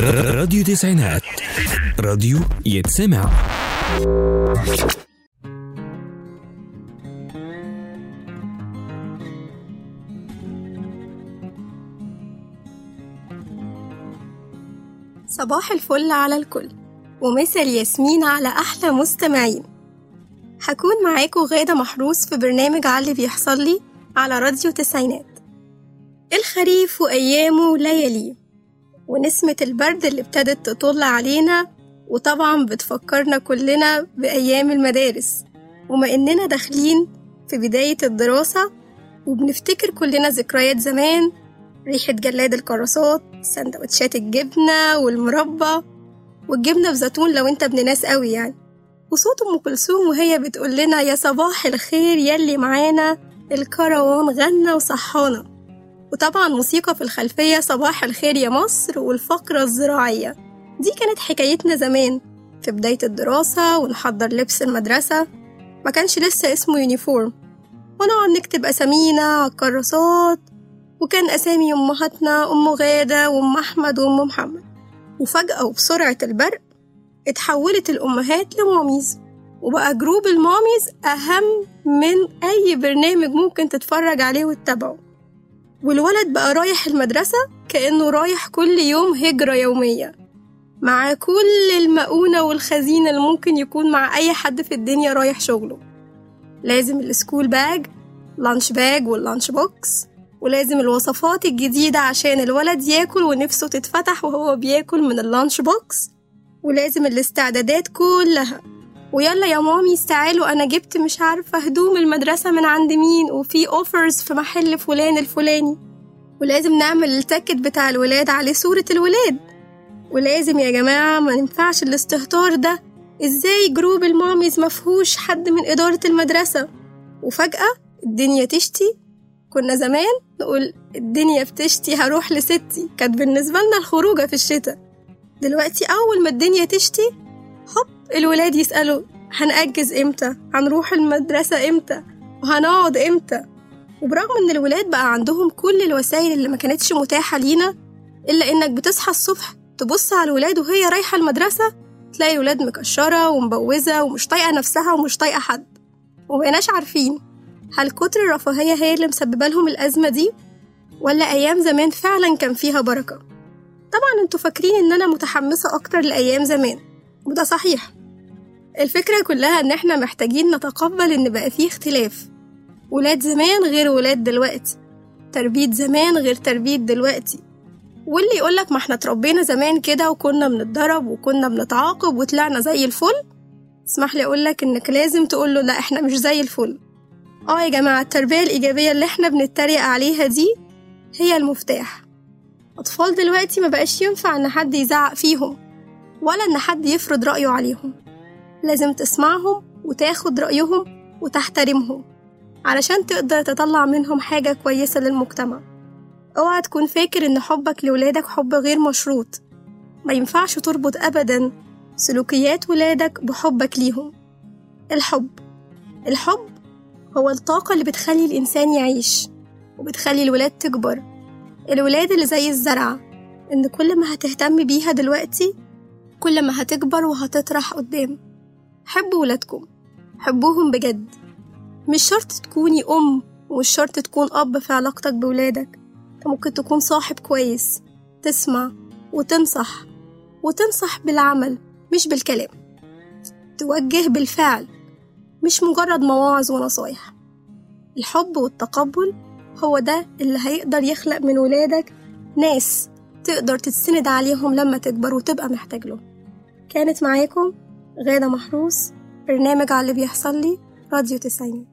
راديو تسعينات. راديو يتسمع. صباح الفل على الكل ومثل ياسمين على أحلى مستمعين. هكون معاكم غادة محروس في برنامج على اللي بيحصل لي على راديو تسعينات. الخريف وأيامه ولياليه ونسمة البرد اللي ابتدت تطل علينا وطبعا بتفكرنا كلنا بأيام المدارس. وما إننا داخلين في بداية الدراسة وبنفتكر كلنا ذكريات زمان. ريحة جلاد الكراسات سندوتشات الجبنة والمربى والجبنة بزيتون لو أنت ابن ناس قوي يعني. وصوت أم كلثوم وهي بتقول لنا يا صباح الخير يلي معانا الكروان غنى وصحانا. وطبعا موسيقى في الخلفية صباح الخير يا مصر والفقرة الزراعية. دي كانت حكايتنا زمان في بداية الدراسة ونحضر لبس المدرسة. ما كانش لسه اسمه يونيفورم. ونقعد نكتب أسامينا على الكراسات. وكان أسامي أمهاتنا أم غادة وأم أحمد وأم محمد. وفجأة وبسرعة البرق اتحولت الأمهات لماميز وبقى group ال mommies أهم من أي برنامج ممكن تتفرج عليه وتتابعه. والولد بقى رايح المدرسة كأنه رايح كل يوم هجرة يومية مع كل المؤونة والخزينة اللي ممكن يكون مع أي حد في الدنيا رايح شغله. لازم ال school bag lunch bag وال lunch box ولازم الوصفات الجديدة عشان الولد ياكل ونفسه تتفتح وهو بياكل من ال lunch box ولازم الاستعدادات كلها. ويلا يا mommy تعالوا أنا جبت مش عارفة هدوم المدرسة من عند مين وفي offers في محل فلان الفلاني. ولازم نعمل ال ticket بتاع الولاد عليه صورة الولاد. ولازم يا جماعة ما ينفعش الاستهتار ده. إزاي group ال mommies مفهوش حد من إدارة المدرسة؟ وفجأة الدنيا تشتي. كنا زمان نقول الدنيا بتشتي هروح لستي. كانت بالنسبة لنا الخروجة في الشتاء. دلوقتي أول ما الدنيا تشتي هوب الولاد يسألوا هنأجز إمتى؟ هنروح المدرسة إمتى؟ وهنقعد إمتى؟ وبرغم إن الولاد بقى عندهم كل الوسائل اللي ما كانتش متاحة لينا إلا إنك بتصحى الصبح تبص على الولاد وهي رايحة المدرسة تلاقي الولاد مكشرة ومبوزة ومش طايقة نفسها ومش طايقة حد. ومبقناش عارفين هل كتر الرفاهية هي اللي مسببة لهم الأزمة دي ولا أيام زمان فعلا كان فيها بركة؟ طبعا أنتوا فاكرين إن أنا متحمسة أكتر لأيام زمان وده صحيح. الفكرة كلها إن إحنا محتاجين نتقبل إن بقى فيه اختلاف. ولاد زمان غير ولاد دلوقتي. تربية زمان غير تربية دلوقتي. واللي يقولك ما إحنا اتربينا زمان كده وكنا بنتضرب وكنا بنتعاقب وطلعنا زي الفل؟ اسمح لي أقولك إنك لازم تقوله لا إحنا مش زي الفل. آه يا جماعة التربية الإيجابية اللي إحنا بنتريق عليها دي هي المفتاح. أطفال دلوقتي ما بقاش ينفع إن حد يزعق فيهم ولا إن حد يفرض رأيه عليهم. لازم تسمعهم وتاخد رأيهم وتحترمهم علشان تقدر تطلع منهم حاجة كويسة للمجتمع. اوعى تكون فاكر إن حبك لولادك حب غير مشروط. ما ينفعش تربط أبدا سلوكيات ولادك بحبك ليهم. الحب الحب هو الطاقة اللي بتخلي الإنسان يعيش وبتخلي الولاد تكبر. الولاد اللي زي الزرعة إن كل ما هتهتم بيها دلوقتي كل ما هتكبر وهتطرح قدام. حبوا ولادكم. حبوهم بجد. مش شرط تكوني أم ومش شرط تكون أب في علاقتك بولادك. أنت ممكن تكون صاحب كويس تسمع وتنصح وتنصح بالعمل مش بالكلام. توجه بالفعل مش مجرد مواعظ ونصايح. الحب والتقبل هو ده اللي هيقدر يخلق من ولادك ناس تقدر تتسند عليهم لما تكبر وتبقى محتاج له كانت معاكم غادة محروس. برنامج على اللي بيحصل لي. راديو تسعينات